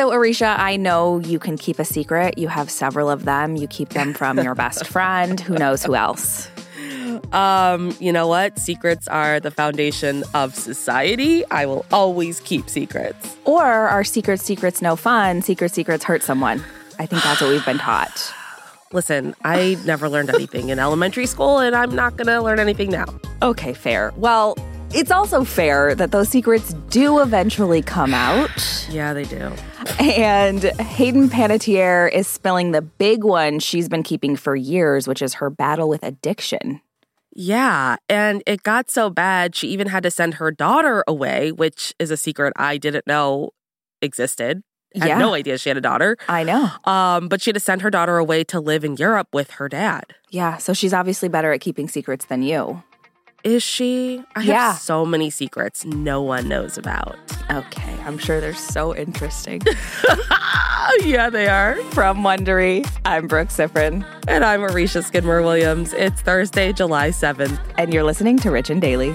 So, Aricia, I know you can keep a secret. You have several of them. You keep them from your best friend. Who knows who else? Um, you know what? Secrets are the foundation of society. I will always keep secrets. Or are secret secrets no fun? Secret secrets hurt someone. I think that's what we've been taught. Listen, I never learned anything in elementary school, and I'm not going to learn anything now. Okay, fair. Well, it's also fair that those secrets do eventually come out. Yeah, they do. And Hayden Panettiere is spilling the big one she's been keeping for years, which is her battle with addiction. Yeah, and it got so bad she even had to send her daughter away, which is a secret I didn't know existed. I Yeah. had no idea she had a daughter. I know. Um, but she had to send her daughter away to live in Europe with her dad. Yeah, so she's obviously better at keeping secrets than you. Is she? I Yeah. have so many secrets no one knows about. Okay, I'm sure they're so interesting. yeah, they are. From Wondery, I'm Brooke Siffrinn, And I'm Aricia Skidmore Williams. It's Thursday, July 7th. and you're listening to Rich and Daily.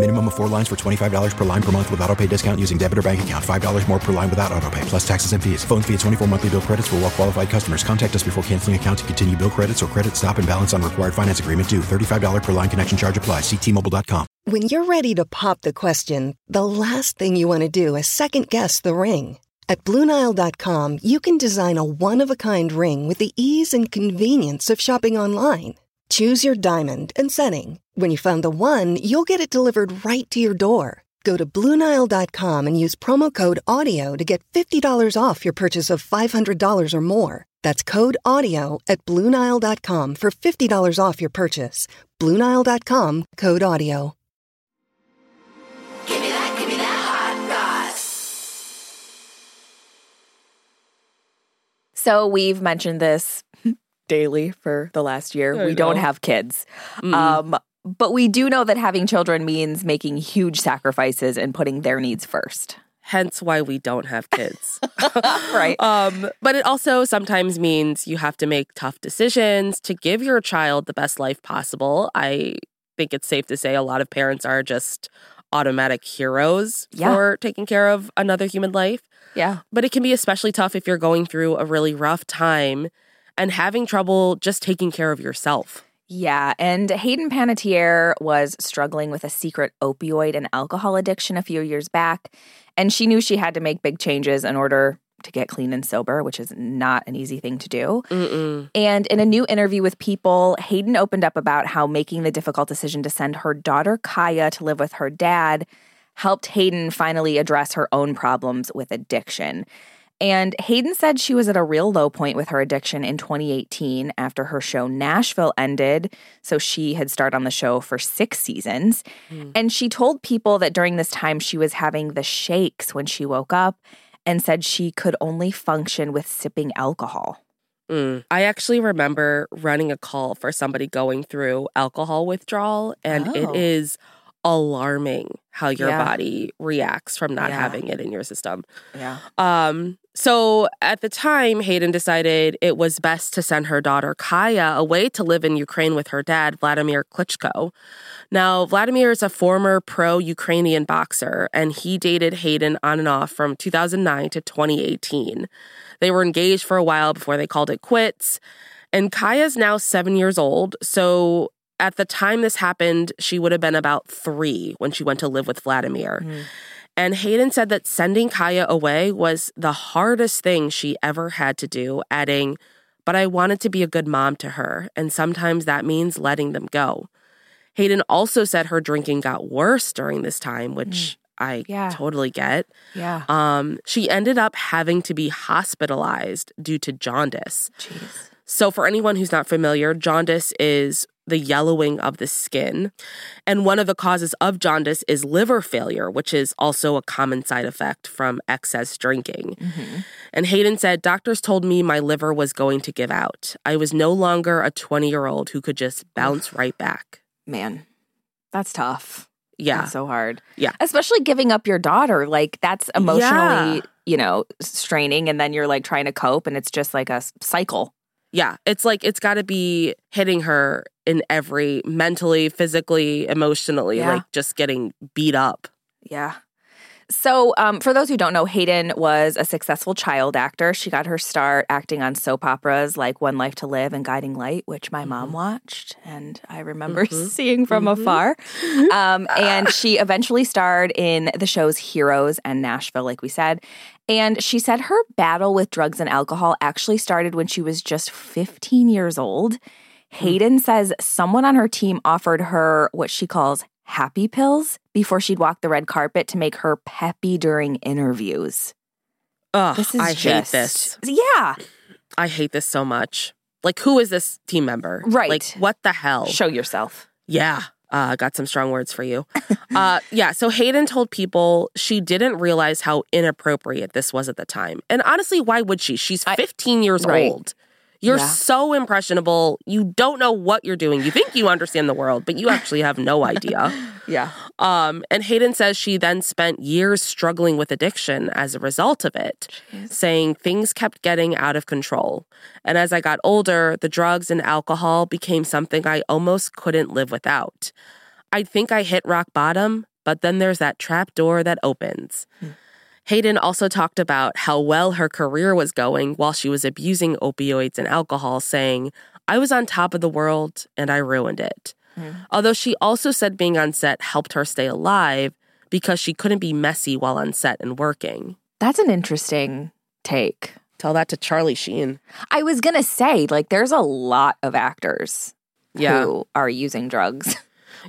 Minimum of four lines for $25 per line per month with auto pay discount using debit or bank account. $5 more per line without auto pay, plus taxes and fees. Phone fee at 24 monthly bill credits for all well qualified customers. Contact us before canceling account to continue bill credits or credit stop and balance on required finance agreement due. $35 per line connection charge applies. Ctmobile.com. When you're ready to pop the question, the last thing you want to do is second guess the ring. At Bluenile.com, you can design a one of a kind ring with the ease and convenience of shopping online. Choose your diamond and setting. When you find the one, you'll get it delivered right to your door. Go to Bluenile.com and use promo code AUDIO to get $50 off your purchase of $500 or more. That's code AUDIO at Bluenile.com for $50 off your purchase. Bluenile.com code AUDIO. Give me that, give me that hot sauce. So we've mentioned this daily for the last year. I we don't know. have kids. Um, but we do know that having children means making huge sacrifices and putting their needs first. Hence why we don't have kids. Right. Um, but it also sometimes means you have to make tough decisions to give your child the best life possible. I think it's safe to say a lot of parents are just automatic heroes Yeah. for taking care of another human life. yeah. But it can be especially tough if you're going through a really rough time and having trouble just taking care of yourself. Yeah, and Hayden Panettiere was struggling with a secret opioid and alcohol addiction a few years back, and she knew she had to make big changes in order to get clean and sober, which is not an easy thing to do. Mm-mm. And in a new interview with People, Hayden opened up about how making the difficult decision to send her daughter Kaya to live with her dad helped Hayden finally address her own problems with addiction. And Hayden said she was at a real low point with her addiction in 2018 after her show Nashville ended. So she had starred on the show for six seasons. And she told people that during this time she was having the shakes when she woke up and said she could only function with sipping alcohol. Mm. I actually remember running a call for somebody going through alcohol withdrawal, and Oh. it is alarming how your Yeah. body reacts from not Yeah. having it in your system. Yeah. Um, so at the time, Hayden decided it was best to send her daughter Kaya away to live in Ukraine with her dad, Vladimir Klitschko. Now, Vladimir is a former pro Ukrainian boxer, and he dated Hayden on and off from 2009 to 2018. They were engaged for a while before they called it quits. And Kaya's now seven years old, so at the time this happened, she would have been about three when she went to live with Vladimir. And Hayden said that sending Kaya away was the hardest thing she ever had to do, adding, But I wanted to be a good mom to her, and sometimes that means letting them go. Hayden also said her drinking got worse during this time, which I Yeah. totally get. Yeah. Um, she ended up having to be hospitalized due to jaundice. Jeez. So, for anyone who's not familiar, jaundice is the yellowing of the skin. And one of the causes of jaundice is liver failure, which is also a common side effect from excess drinking. Mm-hmm. And Hayden said, Doctors told me my liver was going to give out. I was no longer a 20 year old who could just bounce right back. Man, that's tough. Yeah. That's so hard. Yeah. Especially giving up your daughter. Like, that's emotionally, Yeah. you know, straining. And then you're like trying to cope, and it's just like a cycle. Yeah. It's like it's got to be hitting her in every mentally, physically, emotionally, Yeah. like just getting beat up. Yeah. So, um, for those who don't know, Hayden was a successful child actor. She got her start acting on soap operas like One Life to Live and Guiding Light, which my mom watched, and I remember seeing from afar. Um, and she eventually starred in the shows Heroes and Nashville, like we said. And she said her battle with drugs and alcohol actually started when she was just 15 years old. Hayden says someone on her team offered her what she calls happy pills before she'd walk the red carpet to make her peppy during interviews. Ugh, This is I just, hate this. Yeah. I hate this so much. Like, who is this team member? Right. Like, what the hell? Show yourself. Yeah. Uh, got some strong words for you. uh, yeah. So Hayden told people she didn't realize how inappropriate this was at the time. And honestly, why would she? She's 15 years right. old. You're Yeah. so impressionable. You don't know what you're doing. You think you understand the world, but you actually have no idea. Yeah. Um, and Hayden says she then spent years struggling with addiction as a result of it, saying things kept getting out of control. And as I got older, the drugs and alcohol became something I almost couldn't live without. I think I hit rock bottom, but then there's that trap door that opens. Hayden also talked about how well her career was going while she was abusing opioids and alcohol, saying, I was on top of the world and I ruined it. Mm-hmm. Although she also said being on set helped her stay alive because she couldn't be messy while on set and working. That's an interesting take. Tell that to Charlie Sheen. I was going to say, like, there's a lot of actors Yeah. who are using drugs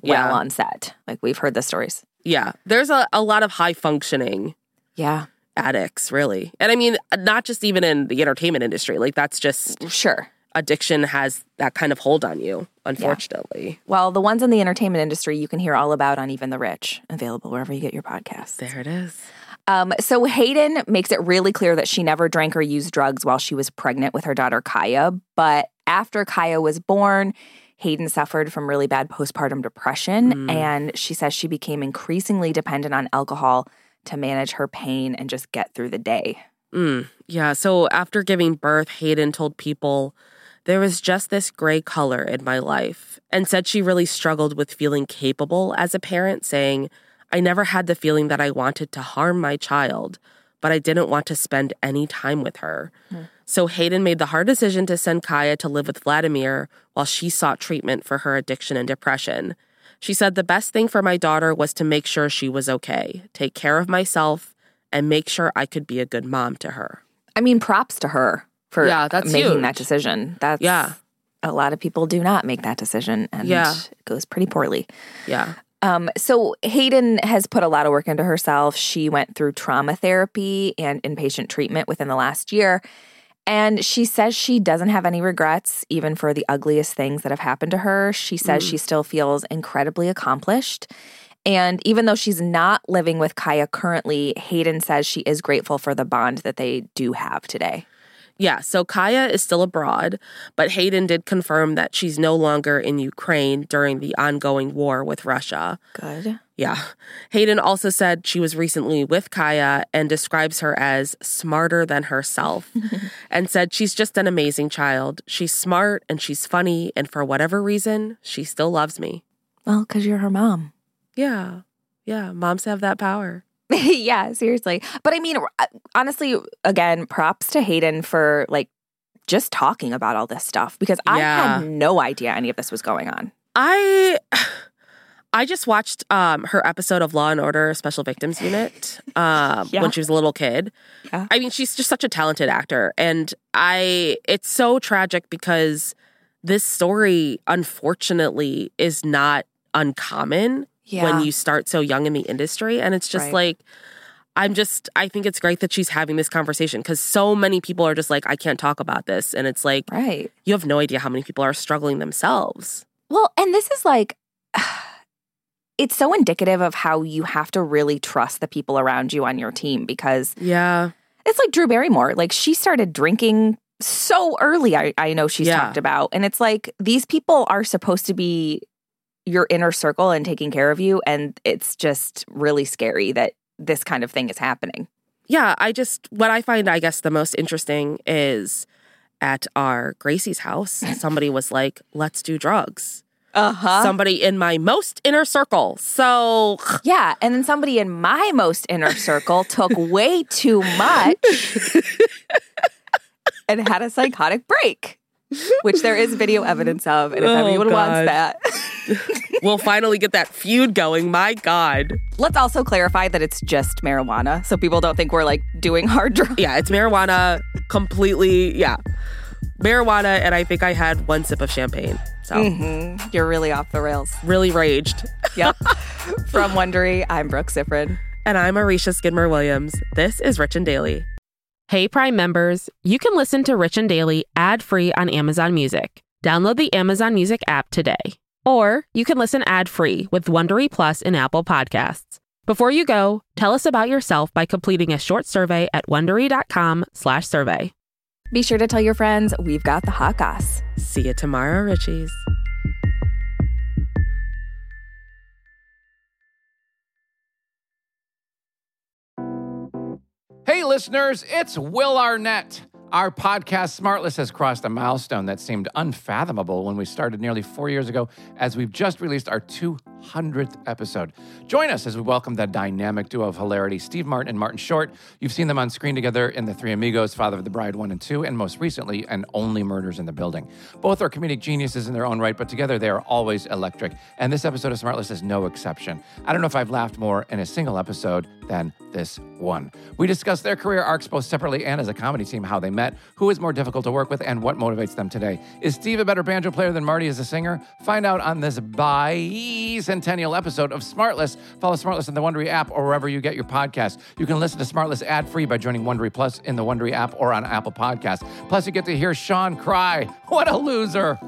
Yeah. while on set. Like, we've heard the stories. Yeah. There's a, a lot of high functioning Yeah. addicts, really. And I mean, not just even in the entertainment industry. Like, that's just Sure. addiction has that kind of hold on you, unfortunately. Well, the ones in the entertainment industry you can hear all about on Even the Rich, available wherever you get your podcasts. There it is. Um, so Hayden makes it really clear that she never drank or used drugs while she was pregnant with her daughter Kaya. But after Kaya was born, Hayden suffered from really bad postpartum depression, and she says she became increasingly dependent on alcohol to manage her pain and just get through the day. Mm, yeah. So after giving birth, Hayden told people there was just this gray color in my life and said she really struggled with feeling capable as a parent, saying, I never had the feeling that I wanted to harm my child, but I didn't want to spend any time with her. So Hayden made the hard decision to send Kaya to live with Vladimir while she sought treatment for her addiction and depression. She said the best thing for my daughter was to make sure she was okay, take care of myself, and make sure I could be a good mom to her. I mean, props to her for Yeah, that's making huge. that decision. That's Yeah. A lot of people do not make that decision, and Yeah. it goes pretty poorly. Yeah. Um, so Hayden has put a lot of work into herself. She went through trauma therapy and inpatient treatment within the last year. And she says she doesn't have any regrets, even for the ugliest things that have happened to her. She says she mm. still feels incredibly accomplished. And even though she's not living with Kaya currently, Hayden says she is grateful for the bond that they do have today. Yeah, so Kaya is still abroad, but Hayden did confirm that she's no longer in Ukraine during the ongoing war with Russia. Good. Yeah. Hayden also said she was recently with Kaya and describes her as smarter than herself and said she's just an amazing child. She's smart and she's funny, and for whatever reason, she still loves me. Well, because you're her mom. Yeah. Yeah. Moms have that power. yeah, seriously. But I mean, uh, honestly, again, props to Hayden for like just talking about all this stuff because I Yeah. had no idea any of this was going on. I I just watched um, her episode of Law and Order Special Victims Unit um, Yeah. when she was a little kid. Yeah. I mean, she's just such a talented actor, and I it's so tragic because this story, unfortunately, is not uncommon Yeah. when you start so young in the industry, and it's just Right. like. I'm just, I think it's great that she's having this conversation because so many people are just like, I can't talk about this. And it's like, Right. you have no idea how many people are struggling themselves. Well, and this is like, it's so indicative of how you have to really trust the people around you on your team because Yeah. it's like Drew Barrymore. Like she started drinking so early, I, I know she's Yeah. talked about. And it's like these people are supposed to be your inner circle and taking care of you. And it's just really scary that this kind of thing is happening. Yeah. I just, what I find, I guess, the most interesting is at our Gracie's house, somebody was like, let's do drugs. Uh-huh. Somebody in my most inner circle. So, yeah. And then somebody in my most inner circle took way too much and had a psychotic break, which there is video evidence of. And if Oh, anyone wants that, we'll finally get that feud going. My God. let's also clarify that it's just marijuana. So people don't think we're like doing hard drugs. Yeah. It's marijuana completely. Yeah. Marijuana. And I think I had one sip of champagne. So, Mm-hmm. You're really off the rails. really raged. Yep. From Wondery, I'm Brooke Siffrinn. And I'm Aricia Skidmore Williams. This is Rich and Daily. Hey Prime members, you can listen to Rich and Daily ad-free on Amazon Music. Download the Amazon Music app today. Or you can listen ad-free with Wondery Plus in Apple Podcasts. Before you go, tell us about yourself by completing a short survey at wondery.com/survey. Be sure to tell your friends we've got the hot goss. See you tomorrow, Richies. Hey, listeners, it's Will Arnett. Our podcast, Smartless, has crossed a milestone that seemed unfathomable when we started nearly four years ago, as we've just released our 200th episode. Join us as we welcome the dynamic duo of hilarity, Steve Martin and Martin Short. You've seen them on screen together in The Three Amigos, Father of the Bride 1 and 2, and most recently, and Only Murders in the Building. Both are comedic geniuses in their own right, but together they are always electric. And this episode of Smartless is no exception. I don't know if I've laughed more in a single episode than this one. We discuss their career arcs both separately and as a comedy team, how they met, who is more difficult to work with, and what motivates them today. Is Steve a better banjo player than Marty as a singer? Find out on this bicentennial episode of Smartless. Follow Smartless in the Wondery app or wherever you get your podcast. You can listen to Smartless ad free by joining Wondery Plus in the Wondery app or on Apple Podcasts. Plus, you get to hear Sean cry. What a loser!